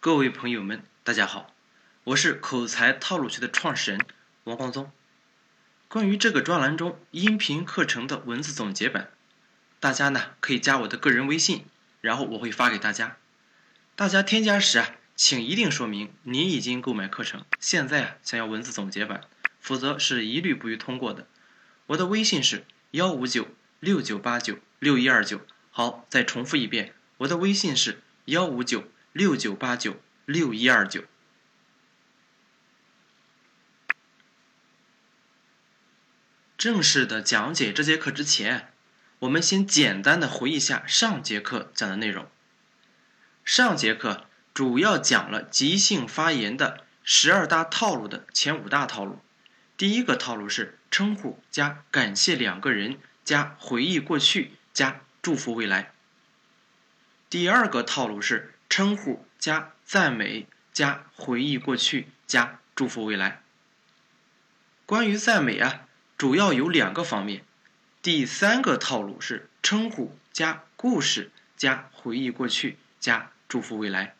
各位朋友们，大家好，我是口才套路学的创始人王光宗。关于这个专栏中音频课程的文字总结版，大家呢可以加我的个人微信，然后我会发给大家。大家添加时啊，请一定说明您已经购买课程，现在啊想要文字总结版，否则是一律不予通过的。我的微信是幺五九六九八九六一二九。好，再重复一遍，我的微信是幺五九。六九八九六一二九。正式的讲解这节课之前，我们先简单的回忆一下上节课讲的内容。上节课主要讲了即兴发言的十二大套路的前五大套路。第一个套路是称呼加感谢两个人加回忆过去加祝福未来。第二个套路是。称呼加赞美加回忆过去加祝福未来。关于赞美啊，主要有两个方面。第三个套路是称呼加故事加回忆过去加祝福未来。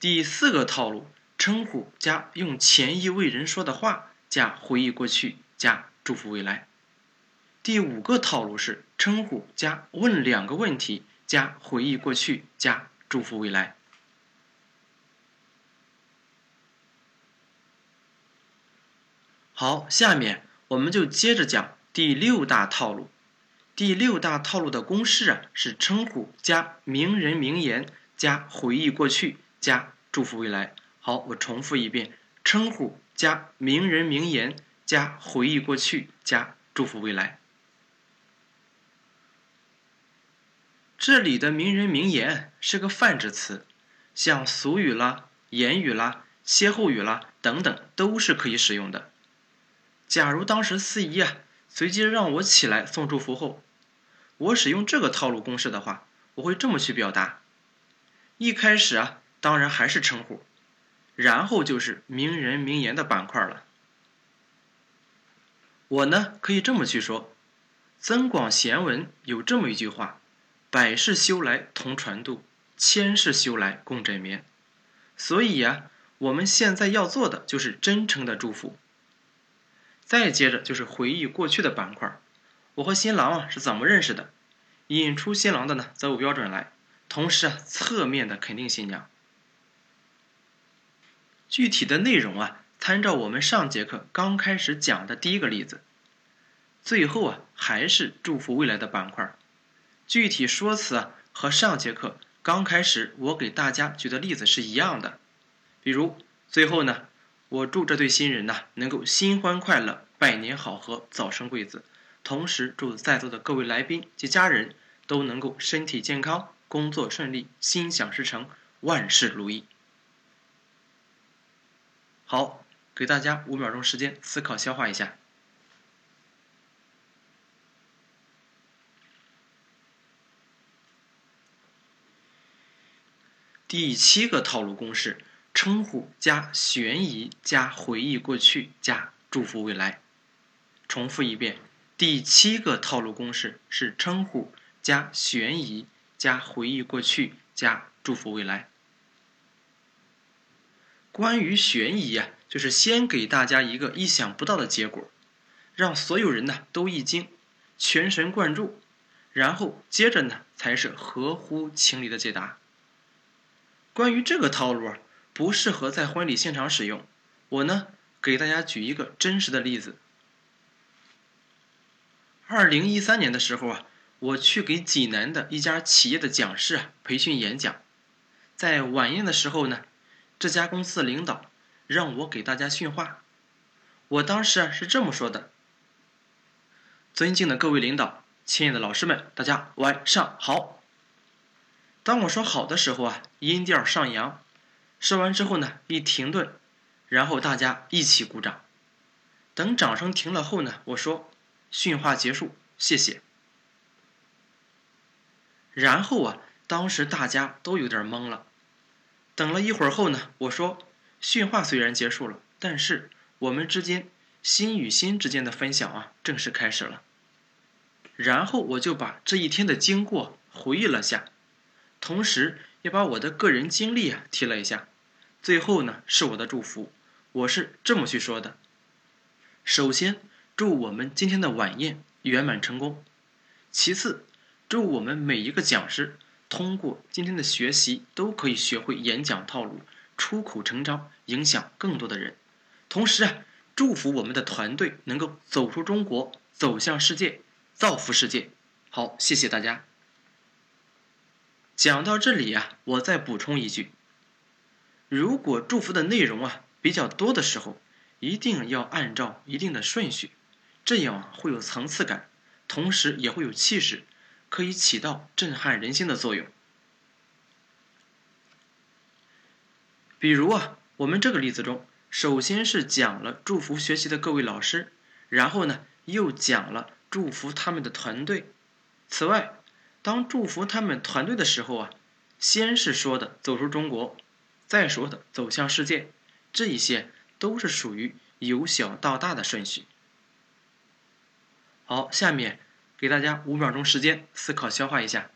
第四个套路称呼加用前一位人说的话加回忆过去加祝福未来。第五个套路是称呼加问两个问题加回忆过去加祝福未来。好，下面我们就接着讲第六大套路。第六大套路的公式啊是称呼加名人名言加回忆过去加祝福未来。好，我重复一遍：称呼加名人名言加回忆过去加祝福未来。这里的名人名言是个泛指词，像俗语啦、言语啦、歇后语啦等等都是可以使用的。假如当时司仪啊随机让我起来送祝福后，我使用这个套路公式的话，我会这么去表达：一开始啊，当然还是称呼，然后就是名人名言的板块了。我呢可以这么去说，《增广贤文》有这么一句话。百世修来同船渡，千世修来共枕眠。所以呀，我们现在要做的就是真诚的祝福。再接着就是回忆过去的板块。我和新郎啊是怎么认识的？引出新郎的呢，择偶标准来，同时啊，侧面的肯定新娘。具体的内容啊，参照我们上节课刚开始讲的第一个例子。最后啊，还是祝福未来的板块。具体说辞啊，和上节课刚开始我给大家举的例子是一样的。比如最后呢，我祝这对新人呢能够新欢快乐、百年好合、早生贵子。同时祝在座的各位来宾及家人都能够身体健康、工作顺利、心想事成、万事如意。好，给大家五秒钟时间思考消化一下。第七个套路公式：称呼加悬疑加回忆过去加祝福未来。重复一遍，第七个套路公式是称呼加悬疑加回忆过去加祝福未来。关于悬疑啊，就是先给大家一个意想不到的结果，让所有人呢都一惊，全神贯注，然后接着呢才是合乎情理的解答。关于这个套路啊，不适合在婚礼现场使用。我呢，给大家举一个真实的例子。二零一三年的时候啊，我去给济南的一家企业的讲师啊培训演讲，在晚宴的时候呢，这家公司的领导让我给大家训话。我当时啊是这么说的：“尊敬的各位领导，亲爱的老师们，大家晚上好。”当我说好的时候啊，音调上扬。说完之后呢，一停顿，然后大家一起鼓掌。等掌声停了后呢，我说训话结束，谢谢。然后啊，当时大家都有点懵了。等了一会儿后呢，我说训话虽然结束了，但是我们之间心与心之间的分享啊，正式开始了。然后我就把这一天的经过回忆了下。同时也把我的个人经历啊提了一下。最后呢是我的祝福，我是这么去说的：首先，祝我们今天的晚宴圆满成功；其次，祝我们每一个讲师通过今天的学习都可以学会演讲套路，出口成章，影响更多的人。同时啊，祝福我们的团队能够走出中国，走向世界，造福世界。好，谢谢大家。讲到这里啊，我再补充一句。如果祝福的内容啊比较多的时候，一定要按照一定的顺序，这样啊会有层次感，同时也会有气势，可以起到震撼人心的作用。比如啊，我们这个例子中，首先是讲了祝福学习的各位老师，然后呢又讲了祝福他们的团队。此外，当祝福他们团队的时候啊，先是说的走出中国。再说的走向世界，这一些都是属于由小到大的顺序。好，下面给大家五秒钟时间思考消化一下。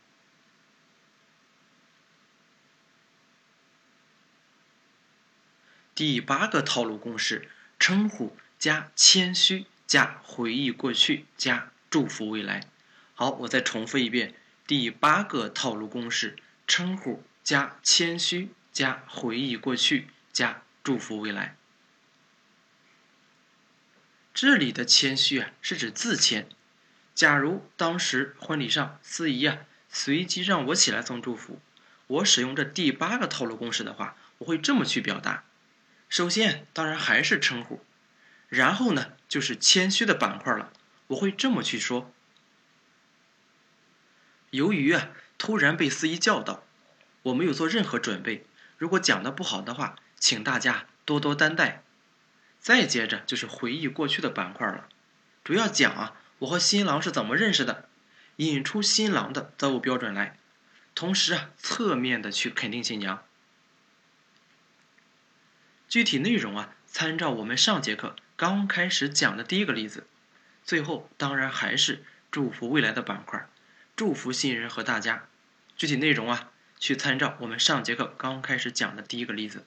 第八个套路公式：称呼加谦虚加回忆过去加祝福未来。好，我再重复一遍第八个套路公式：称呼加谦虚。加回忆过去，加祝福未来。这里的谦虚啊，是指自谦。假如当时婚礼上司仪啊随机让我起来送祝福，我使用这第八个套路公式的话，我会这么去表达：首先，当然还是称呼，然后呢就是谦虚的板块了。我会这么去说：由于啊突然被司仪叫到，我没有做任何准备。如果讲的不好的话，请大家多多担待。再接着就是回忆过去的板块了，主要讲啊我和新郎是怎么认识的，引出新郎的择偶标准来，同时啊侧面的去肯定新娘。具体内容啊参照我们上节课刚开始讲的第一个例子，最后当然还是祝福未来的板块，祝福新人和大家。具体内容啊。去参照我们上节课刚开始讲的第一个例子。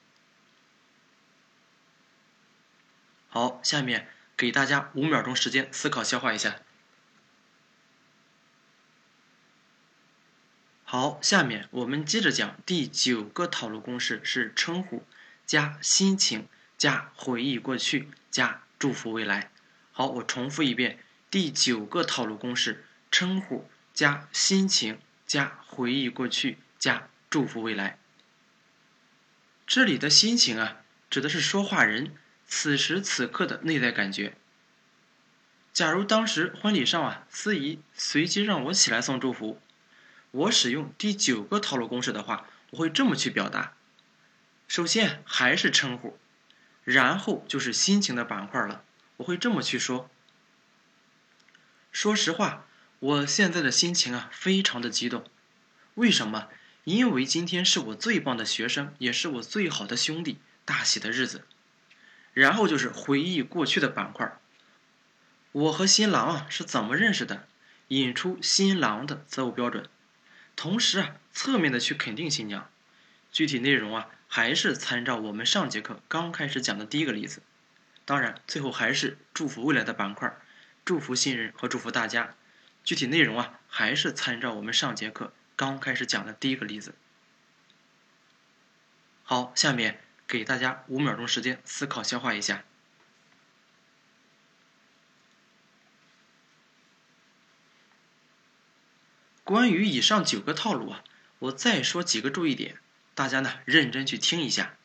好，下面给大家五秒钟时间思考消化一下。好，下面我们接着讲第九个套路公式是称呼加心情加回忆过去加祝福未来。好，我重复一遍第九个套路公式：称呼加心情加回忆过去。加祝福未来。这里的心情啊，指的是说话人此时此刻的内在感觉。假如当时婚礼上啊，司仪随机让我起来送祝福，我使用第九个套路公式的话，我会这么去表达：首先还是称呼，然后就是心情的板块了。我会这么去说：说实话，我现在的心情啊，非常的激动。为什么？因为今天是我最棒的学生，也是我最好的兄弟大喜的日子。然后就是回忆过去的板块，我和新郎啊是怎么认识的，引出新郎的择偶标准，同时啊侧面的去肯定新娘。具体内容啊还是参照我们上节课刚开始讲的第一个例子。当然，最后还是祝福未来的板块，祝福新人和祝福大家。具体内容啊还是参照我们上节课。刚开始讲的第一个例子，好，下面给大家五秒钟时间思考消化一下。关于以上九个套路啊，我再说几个注意点，大家呢认真去听一下。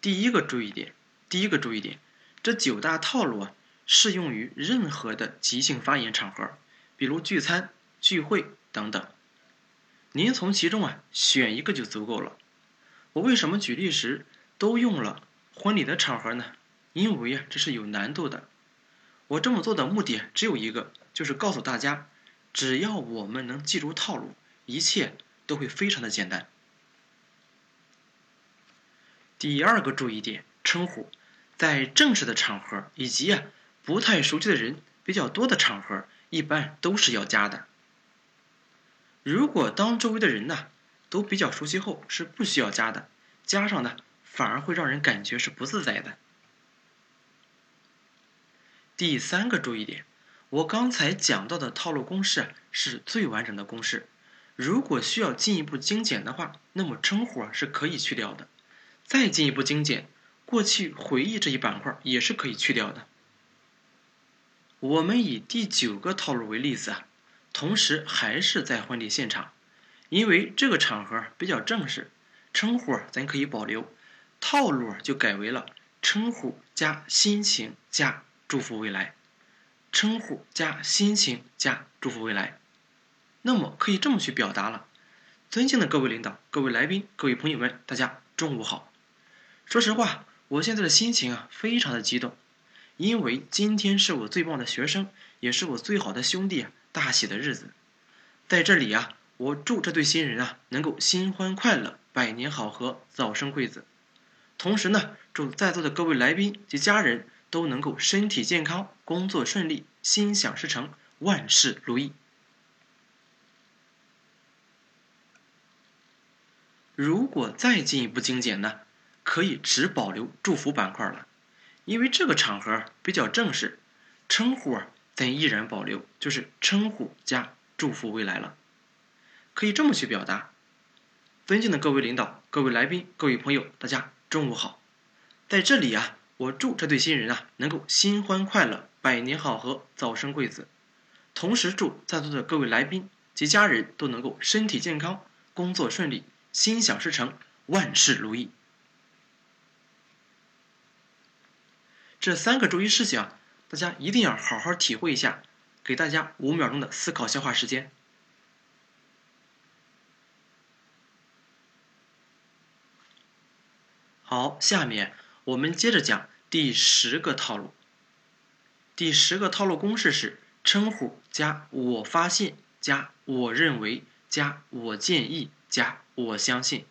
第一个注意点，第一个注意点，这九大套路啊，适用于任何的即兴发言场合，比如聚餐、聚会等等。您从其中啊选一个就足够了。我为什么举例时都用了婚礼的场合呢？因为啊这是有难度的。我这么做的目的只有一个，就是告诉大家，只要我们能记住套路，一切都会非常的简单。第二个注意点，称呼，在正式的场合以及啊不太熟悉的人比较多的场合，一般都是要加的。如果当周围的人呢都比较熟悉后是不需要加的，加上呢反而会让人感觉是不自在的。第三个注意点，我刚才讲到的套路公式是最完整的公式，如果需要进一步精简的话，那么称呼是可以去掉的，再进一步精简，过去回忆这一板块也是可以去掉的。我们以第九个套路为例子啊，同时还是在婚礼现场，因为这个场合比较正式，称呼咱可以保留，套路就改为了称呼加心情加祝福未来，称呼加心情加祝福未来，那么可以这么去表达了：尊敬的各位领导、各位来宾、各位朋友们，大家中午好。说实话，我现在的心情啊，非常的激动。因为今天是我最棒的学生，也是我最好的兄弟啊大喜的日子，在这里啊，我祝这对新人啊能够新欢快乐，百年好合，早生贵子。同时呢，祝在座的各位来宾及家人都能够身体健康，工作顺利，心想事成，万事如意。如果再进一步精简呢，可以只保留祝福板块了。因为这个场合比较正式，称呼啊咱依然保留，就是称呼加祝福未来了，可以这么去表达：尊敬的各位领导、各位来宾、各位朋友，大家中午好。在这里啊，我祝这对新人啊能够新欢快乐，百年好合，早生贵子。同时祝在座的各位来宾及家人都能够身体健康，工作顺利，心想事成，万事如意。这三个注意事项，大家一定要好好体会一下。给大家五秒钟的思考消化时间。好，下面我们接着讲第十个套路。第十个套路公式是称呼加我发现加我认为加我建议加我相信。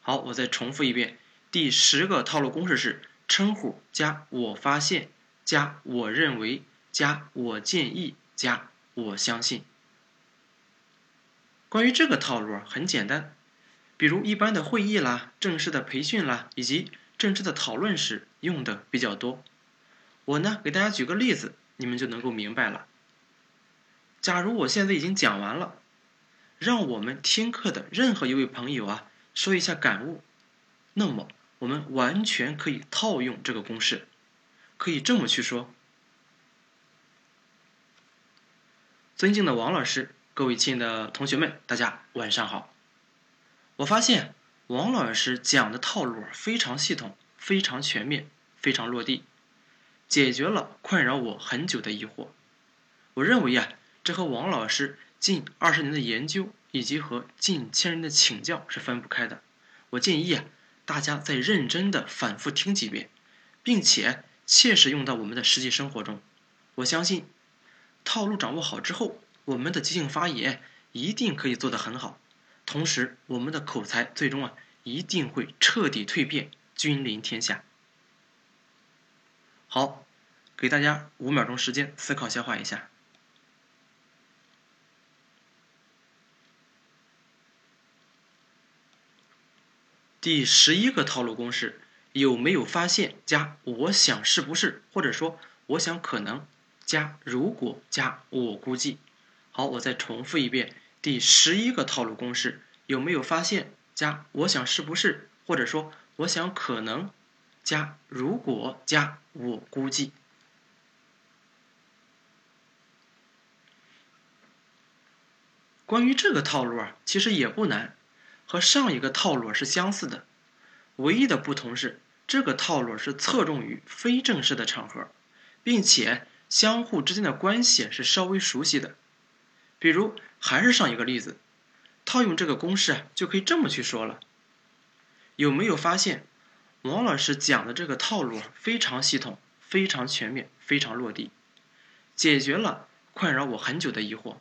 好，我再重复一遍，第十个套路公式是。称呼加我发现加我认为加我建议加我相信。关于这个套路很简单，比如一般的会议啦、正式的培训啦以及正式的讨论时用的比较多。我呢给大家举个例子，你们就能够明白了。假如我现在已经讲完了，让我们听课的任何一位朋友啊说一下感悟，那么。我们完全可以套用这个公式，可以这么去说：尊敬的王老师，各位亲爱的同学们，大家晚上好。我发现王老师讲的套路非常系统、非常全面、非常落地，解决了困扰我很久的疑惑。我认为啊，这和王老师近二十年的研究以及和近千人的请教是分不开的。我建议啊。大家再认真的反复听几遍，并且切实用到我们的实际生活中，我相信套路掌握好之后，我们的即兴发言一定可以做得很好，同时我们的口才最终啊一定会彻底蜕变，君临天下。好，给大家五秒钟时间思考消化一下。第十一个套路公式有没有发现？加我想是不是？或者说我想可能加如果加我估计。好，我再重复一遍第十一个套路公式有没有发现？加我想是不是？或者说我想可能加如果加我估计。关于这个套路啊，其实也不难。和上一个套路是相似的，唯一的不同是这个套路是侧重于非正式的场合，并且相互之间的关系是稍微熟悉的。比如，还是上一个例子，套用这个公式就可以这么去说了。有没有发现，王老师讲的这个套路非常系统、非常全面、非常落地，解决了困扰我很久的疑惑。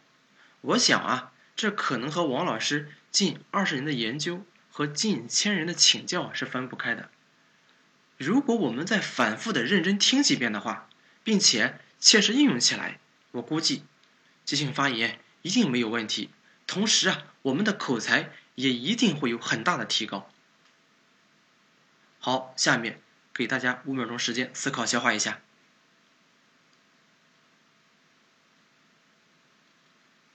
我想啊，这可能和王老师。近二十年的研究和近千人的请教是分不开的。如果我们再反复的认真听几遍的话，并且切实应用起来，我估计即兴发言一定没有问题。同时啊，我们的口才也一定会有很大的提高。好，下面给大家五秒钟时间思考消化一下。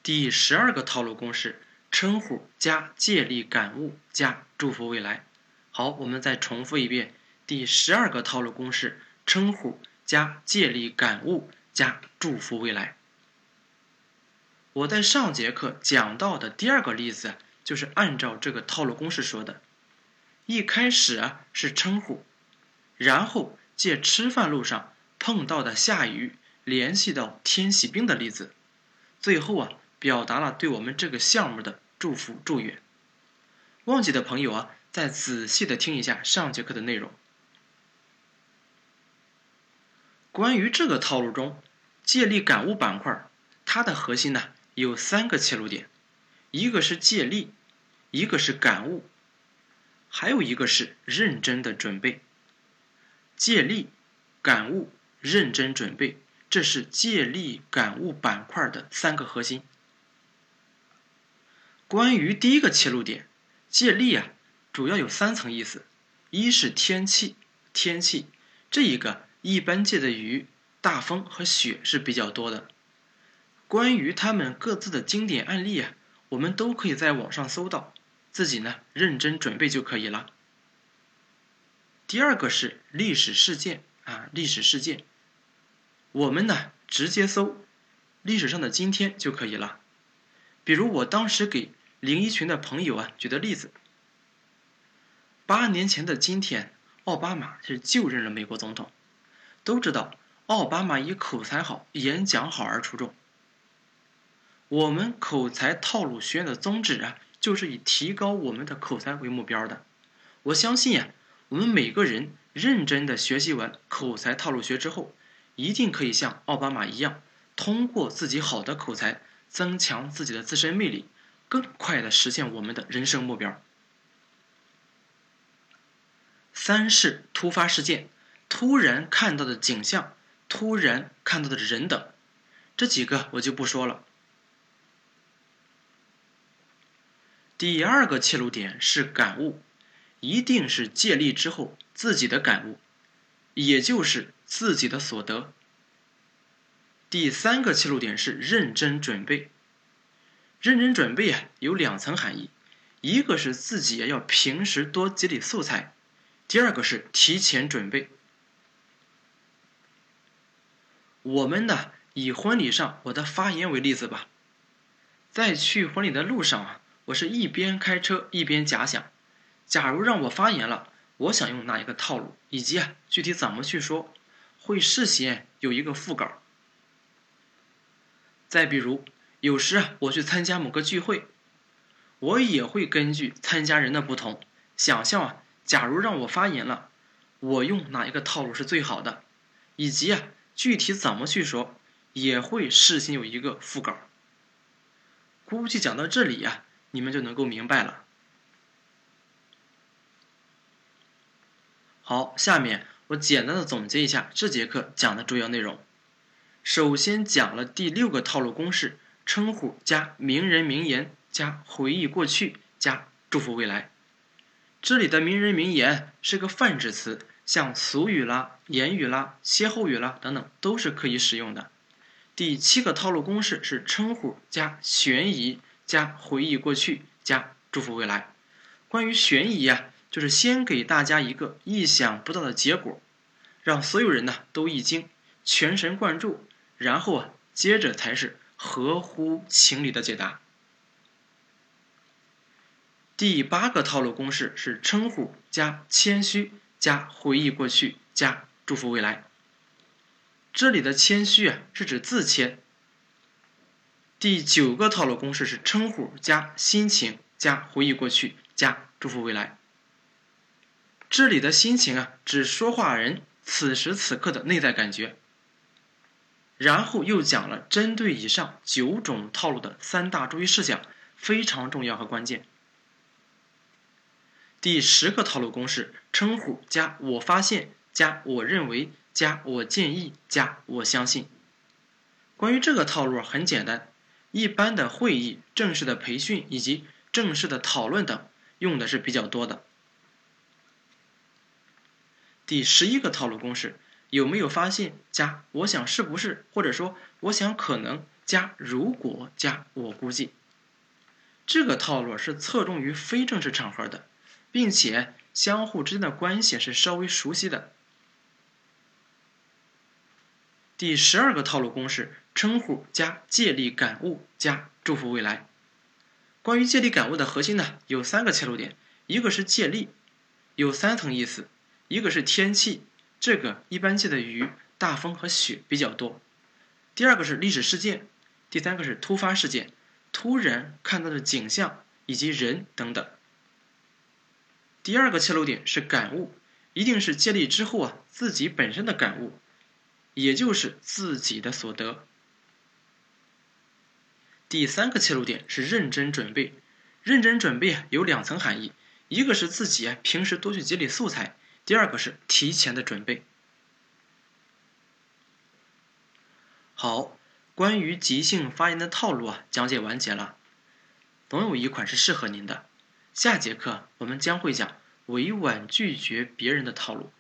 第十二个套路公式：称呼加借力感悟加祝福未来。好，我们再重复一遍第十二个套路公式：称呼加借力感悟加祝福未来。我在上节课讲到的第二个例子，就是按照这个套路公式说的。一开始啊是称呼，然后借吃饭路上碰到的下雨联系到天气冰的例子，最后啊。表达了对我们这个项目的祝福祝愿。忘记的朋友啊，再仔细的听一下上节课的内容。关于这个套路中，借力感悟板块，它的核心呢有三个切入点，一个是借力，一个是感悟，还有一个是认真的准备。借力、感悟、认真准备，这是借力感悟板块的三个核心。关于第一个切入点，借力啊，主要有三层意思：一是天气，天气这一个一般借的雨、大风和雪是比较多的。关于他们各自的经典案例啊，我们都可以在网上搜到，自己呢认真准备就可以了。第二个是历史事件啊，历史事件，我们呢直接搜历史上的今天就可以了。比如我当时给。林一群的朋友啊，举的例子：八年前的今天，奥巴马是就任了美国总统。都知道，奥巴马以口才好、演讲好而出众。我们口才套路学院的宗旨啊，就是以提高我们的口才为目标的。我相信呀，我们每个人认真的学习完口才套路学之后，一定可以像奥巴马一样，通过自己好的口才，增强自己的自身魅力。更快的实现我们的人生目标。三是突发事件，突然看到的景象，突然看到的人等，这几个我就不说了。第二个切入点是感悟，一定是借力之后自己的感悟，也就是自己的所得。第三个切入点是认真准备。认真准备啊，有两层含义，一个是自己要平时多积累素材，第二个是提前准备。我们呢，以婚礼上我的发言为例子吧，在去婚礼的路上啊，我是一边开车一边假想，假如让我发言了，我想用哪一个套路，以及啊具体怎么去说，会事先有一个副稿。再比如。有时啊，我去参加某个聚会，我也会根据参加人的不同，想象啊，假如让我发言了，我用哪一个套路是最好的，以及啊，具体怎么去说，也会事先有一个副稿。估计讲到这里呀，你们就能够明白了。好，下面我简单的总结一下这节课讲的主要内容。首先讲了第六个套路公式。称呼加名人名言加回忆过去加祝福未来，这里的名人名言是个泛指词，像俗语啦、言语啦、歇后语啦等等都是可以使用的。第七个套路公式是称呼加悬疑加回忆过去加祝福未来。关于悬疑呀，就是先给大家一个意想不到的结果，让所有人呢都一惊，全神贯注，然后啊，接着才是。合乎情理的解答。第八个套路公式是称呼加谦虚加回忆过去加祝福未来。这里的谦虚啊是指自谦。第九个套路公式是称呼加心情加回忆过去加祝福未来。这里的心情啊指说话人此时此刻的内在感觉。然后又讲了针对以上九种套路的三大注意事项，非常重要和关键。第十个套路公式：称呼加我发现加我认为加我建议加我相信。关于这个套路很简单，一般的会议、正式的培训以及正式的讨论等用的是比较多的。第十一个套路公式，有没有发现加我想是不是，或者说我想可能加如果加我估计？这个套路是侧重于非正式场合的，并且相互之间的关系是稍微熟悉的。第十二个套路公式：称呼加借力感悟加祝福未来。关于借力感悟的核心呢，有三个切入点：一个是借力，有三层意思；一个是天气，这个一般记的雨、大风和雪比较多；第二个是历史事件；第三个是突发事件，突然看到的景象以及人等等。第二个切入点是感悟，一定是借力之后啊自己本身的感悟。也就是自己的所得。第三个切入点是认真准备，认真准备啊有两层含义，一个是自己啊平时多去积累素材，第二个是提前的准备。好，关于即兴发言的套路啊，讲解完结了，总有一款是适合您的。下节课我们将会讲委婉拒绝别人的套路。